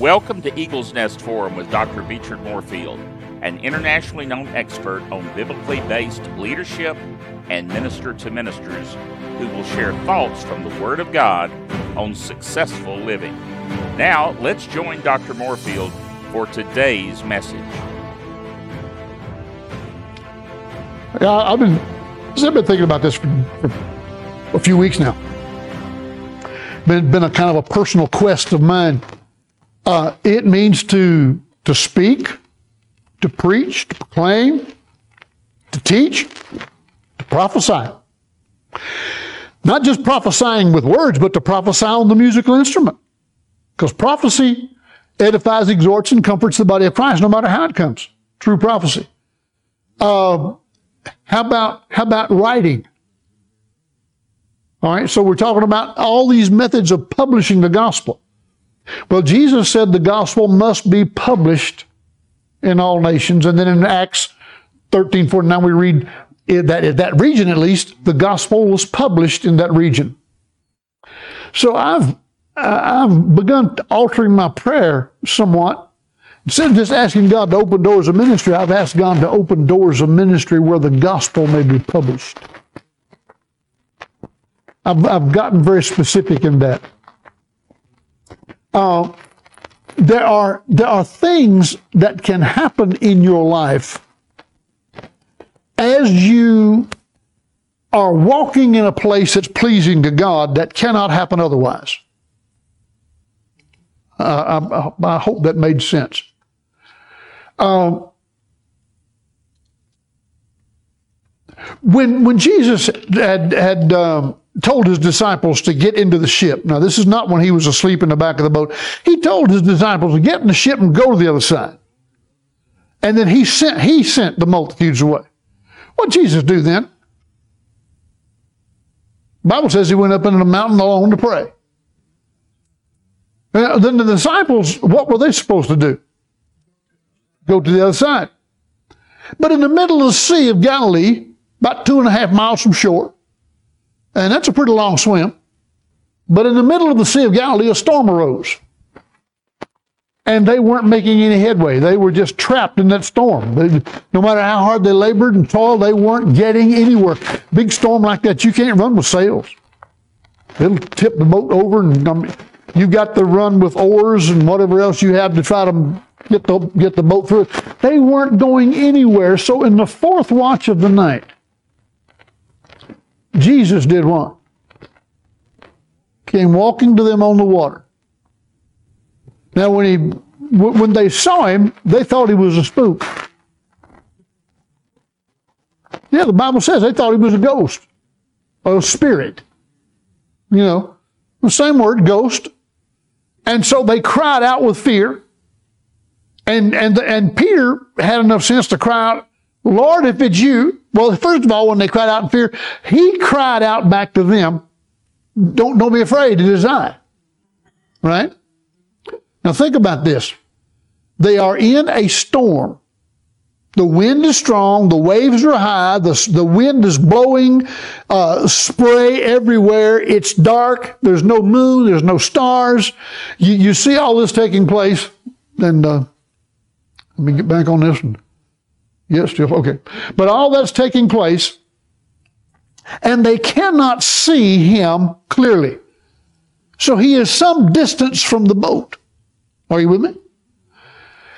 Welcome to Eagle's Nest Forum with Dr. Beechard Moorefield, an internationally known expert on biblically based leadership and minister to ministers who will share thoughts from the Word of God on successful living. Now, let's join Dr. Moorefield for today's message. Yeah, I've been, I've been thinking about this for, a few weeks now. Been, been a kind of a personal quest of mine. Uh, it means to to speak, to preach, to proclaim, to teach, to prophesy. Not just prophesying with words, but to prophesy on the musical instrument. Because prophecy edifies, exhorts, and comforts the body of Christ, no matter how it comes. True prophecy. Uh, how about how about writing? All right, so we're talking about all these methods of publishing the gospel. Well, Jesus said the gospel must be published in all nations, and then in Acts 13, 49, we read that that region at least, the gospel was published in that region. So I've I've begun altering my prayer somewhat. Instead of just asking God to open doors of ministry, I've asked God to open doors of ministry where the gospel may be published. I've, I've gotten very specific in that. Uh, there are there are things that can happen in your life as you are walking in a place that's pleasing to God that cannot happen otherwise. Uh, I, I, hope that made sense. Uh, when when Jesus had had um, told his disciples to get into the ship. Now, this is not when he was asleep in the back of the boat. He told his disciples to get in the ship and go to the other side. And then he sent, he sent the multitudes away. What did Jesus do then? The Bible says he went up into the mountain alone to pray. And then the disciples, what were they supposed to do? Go to the other side. But in the middle of the Sea of Galilee, about two and a half miles from shore, and that's a pretty long swim. But in the middle of the Sea of Galilee, a storm arose. And they weren't making any headway. They were just trapped in that storm. They, no matter how hard they labored and toiled, they weren't getting anywhere. Big storm like that, you can't run with sails. It'll tip the boat over, and um, you've got to run with oars and whatever else you have to try to get the, get the boat through. They weren't going anywhere. So in the fourth watch of the night, Jesus did what? Came walking to them on the water. Now, when he when they saw him, they thought he was a spook. Yeah, the Bible says they thought he was a ghost, a spirit. You know, the same word, ghost. And so they cried out with fear. And and and Peter had enough sense to cry out, Lord, if it's you, well, first of all, when they cried out in fear, he cried out back to them, don't, don't be afraid, it is I. Right? Now think about this. They are in a storm. The wind is strong, the waves are high, the, the wind is blowing uh, spray everywhere. It's dark, there's no moon, there's no stars. You, you see all this taking place, and uh, let me get back on this one. Yes, still, okay. But all that's taking place, and they cannot see him clearly. So he is some distance from the boat. Are you with me?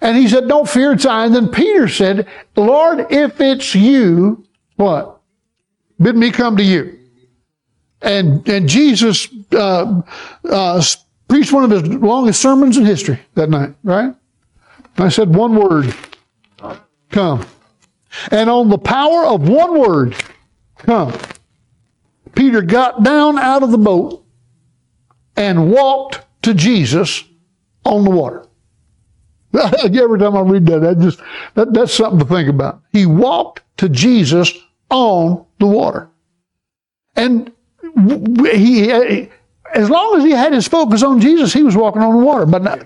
And he said, Don't fear, it's I. And then Peter said, Lord, if it's you, what? Bid me come to you. And, and Jesus uh, uh, preached one of his longest sermons in history that night, right? I said one word come. And on the power of one word, come. Peter got down out of the boat and walked to Jesus on the water. Every time I read that, that just that, that's something to think about. He walked to Jesus on the water, and he, as long as he had his focus on Jesus, he was walking on the water. But now,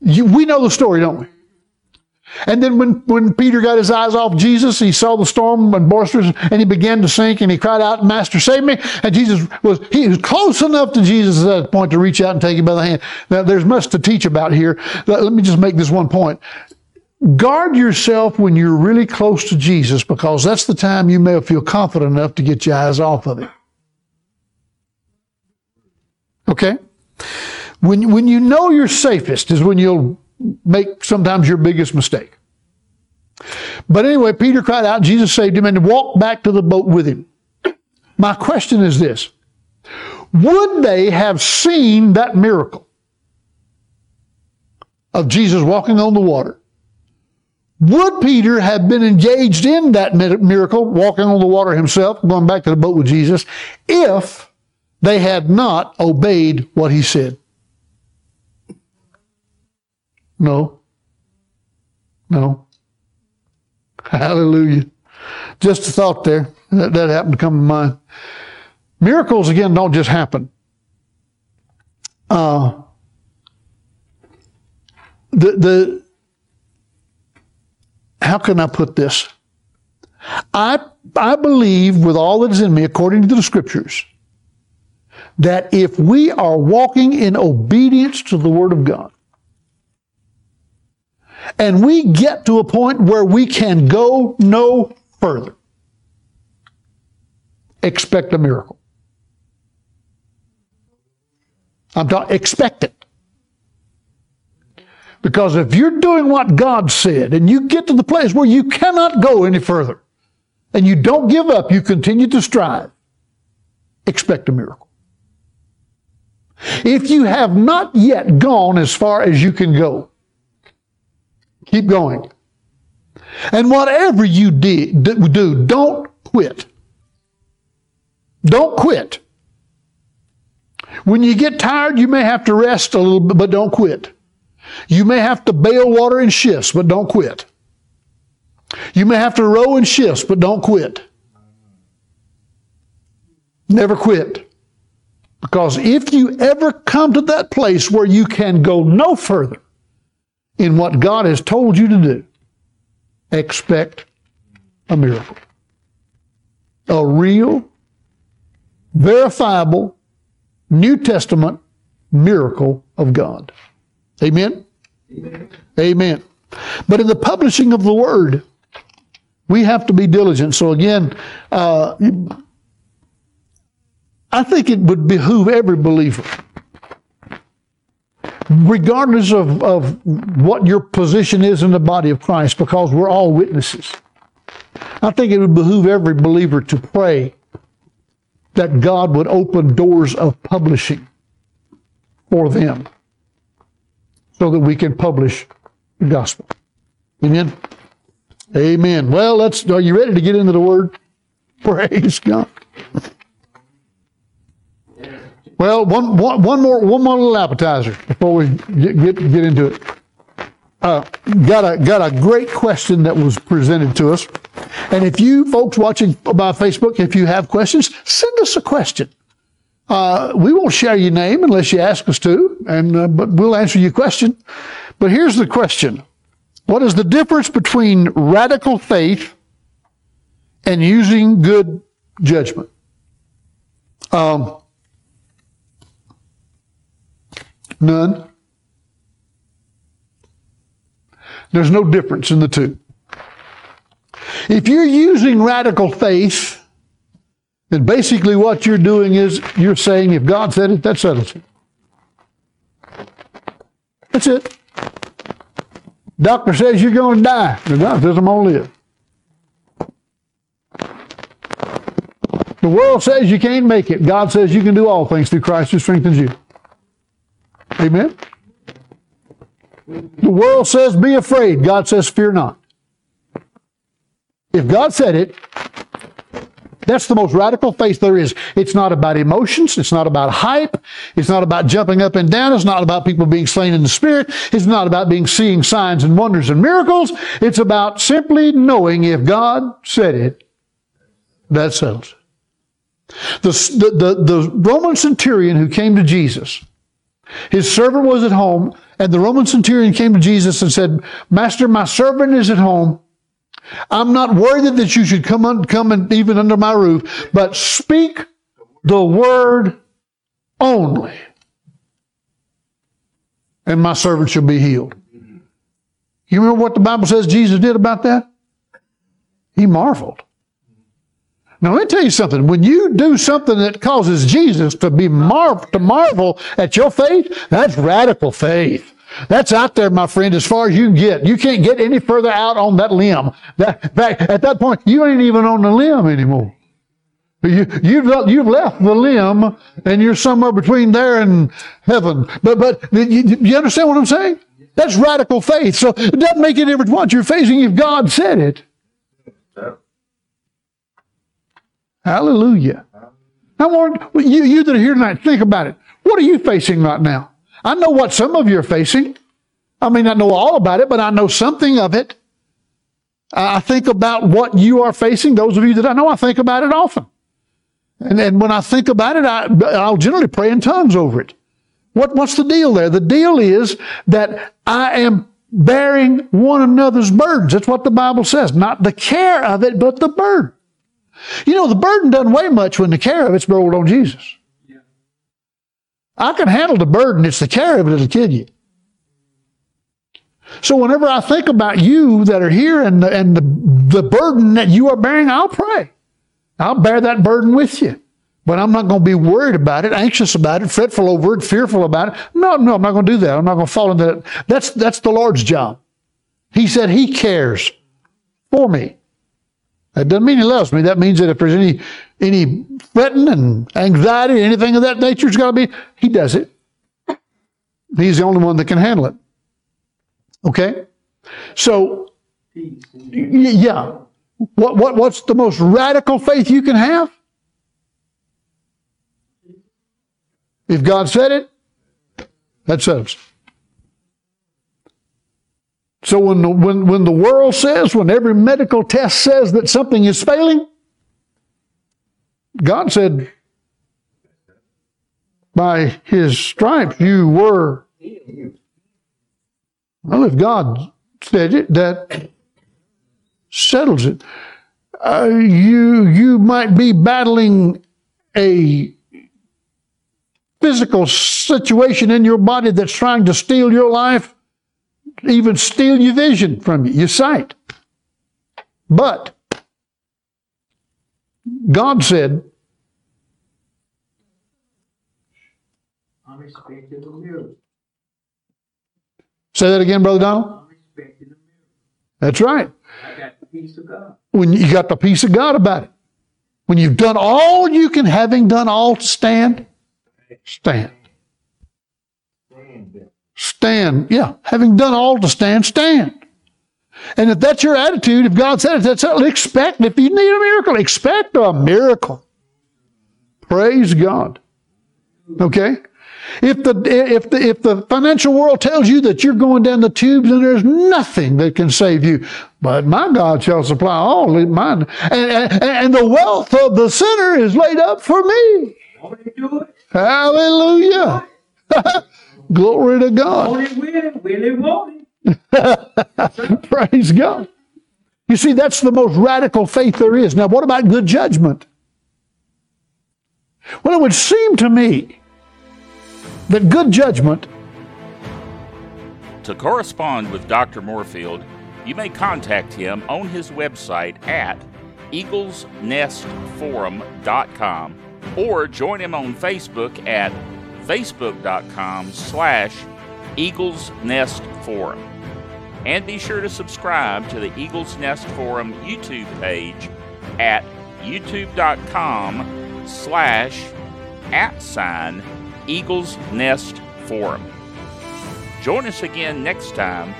you, we know the story, don't we? And then when, when Peter got his eyes off Jesus, he saw the storm and boisterous and he began to sink and he cried out, Master, save me. And Jesus was, he was close enough to Jesus at that point to reach out and take him by the hand. Now, there's much to teach about here. Let, let me just make this one point. Guard yourself when you're really close to Jesus because that's the time you may feel confident enough to get your eyes off of him. Okay? When, when you know you're safest is when you'll make sometimes your biggest mistake. But anyway, Peter cried out, Jesus saved him, and walked back to the boat with him. My question is this Would they have seen that miracle of Jesus walking on the water? Would Peter have been engaged in that miracle, walking on the water himself, going back to the boat with Jesus, if they had not obeyed what he said? No. No. Hallelujah. Just a thought there. That, that happened to come to mind. Miracles, again, don't just happen. Uh, the, the, how can I put this? I, I believe with all that is in me, according to the scriptures, that if we are walking in obedience to the Word of God, and we get to a point where we can go no further, expect a miracle. I'm talking, expect it. Because if you're doing what God said and you get to the place where you cannot go any further and you don't give up, you continue to strive, expect a miracle. If you have not yet gone as far as you can go, keep going. And whatever you do, don't quit. Don't quit. When you get tired, you may have to rest a little bit, but don't quit. You may have to bail water in shifts, but don't quit. You may have to row in shifts, but don't quit. Never quit. Because if you ever come to that place where you can go no further in what God has told you to do, expect a miracle. A real, verifiable, New Testament miracle of God. Amen? Amen? Amen. But in the publishing of the word, we have to be diligent. So again, uh, I think it would behoove every believer, regardless of, of what your position is in the body of Christ, because we're all witnesses. I think it would behoove every believer to pray that God would open doors of publishing for them so that we can publish the gospel. Amen. Amen. Well, let's. Are you ready to get into the word? Praise God. Well, one, one, one more one more little appetizer before we get get, get into it. Uh, got a got a great question that was presented to us, and if you folks watching by Facebook, if you have questions, send us a question. Uh, we won't share your name unless you ask us to, and uh, but we'll answer your question. But here's the question: What is the difference between radical faith and using good judgment? Um, none. There's no difference in the two. If you're using radical faith then basically what you're doing is you're saying if God said it, that settles it. That's it. Doctor says you're going to die. The God says I'm going to live. The world says you can't make it. God says you can do all things through Christ who strengthens you. Amen? The world says be afraid. God says fear not. If God said it, that's the most radical faith there is. It's not about emotions. It's not about hype. It's not about jumping up and down. It's not about people being slain in the spirit. It's not about being seeing signs and wonders and miracles. It's about simply knowing if God said it, that settles. The, the, the, the Roman centurion who came to Jesus, His servant was at home, and the Roman centurion came to Jesus and said, Master, my servant is at home. I'm not worthy that you should come, un, come and even under my roof, but speak the word only, and my servant shall be healed. You remember what the Bible says Jesus did about that? He marveled. Now let me tell you something. When you do something that causes Jesus to be mar- to marvel at your faith, that's radical faith. That's out there, my friend, as far as you can get. You can't get any further out on that limb. That, that, at that point, you ain't even on the limb anymore. You, you've, you've left the limb and you're somewhere between there and heaven. But, but you, you understand what I'm saying? That's radical faith. So it doesn't make any difference what you're facing if God said it. Hallelujah. Now, Lord, you, you that are here tonight, think about it. What are you facing right now? I know what some of you are facing. I mean, I know all about it, but I know something of it. I think about what you are facing. Those of you that I know, I think about it often. And, and when I think about it, I, I'll generally pray in tongues over it. What, what's the deal there? The deal is that I am bearing one another's burdens. That's what the Bible says. Not the care of it, but the burden. You know, the burden doesn't weigh much when the care of it's rolled on Jesus. I can handle the burden, it's the care of it that'll kill you. So whenever I think about you that are here and the, and the, the burden that you are bearing, I'll pray. I'll bear that burden with you. But I'm not going to be worried about it, anxious about it, fretful over it, fearful about it. No, no, I'm not going to do that. I'm not going to fall into that. That's, that's the Lord's job. He said He cares for me. That doesn't mean he loves me. That means that if there's any any fretting and anxiety, anything of that nature, it's got to be. He does it. He's the only one that can handle it. Okay, so yeah, what what what's the most radical faith you can have? If God said it, that settles. So when the, when, when the world says, when every medical test says that something is failing, God said, by his stripes you were. Well, if God said it, that settles it. Uh, you you might be battling a physical situation in your body that's trying to steal your life even steal your vision from you, your sight. But God said. Say that again, Brother Donald. That's right. When you got the peace of God about it. When you've done all you can, having done all to stand, stand. Stand. Yeah. Having done all to stand, stand. And if that's your attitude, if God said it, that's it, expect. If you need a miracle, expect a miracle. Praise God. Okay? If the if the if the financial world tells you that you're going down the tubes and there's nothing that can save you, but my God shall supply all mine, and, and, and the wealth of the sinner is laid up for me. Hallelujah. Glory to God. Praise God. You see, that's the most radical faith there is. Now, what about good judgment? Well, it would seem to me that good judgment. To correspond with Dr. Moorefield, you may contact him on his website at eaglesnestforum.com or join him on Facebook at facebook.com slash Eagles Nest Forum. And be sure to subscribe to the Eagles Nest Forum YouTube page at youtube.com slash at sign Eagles Nest Forum. Join us again next time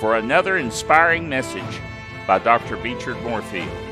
for another inspiring message by Dr. Beechard Moorefield.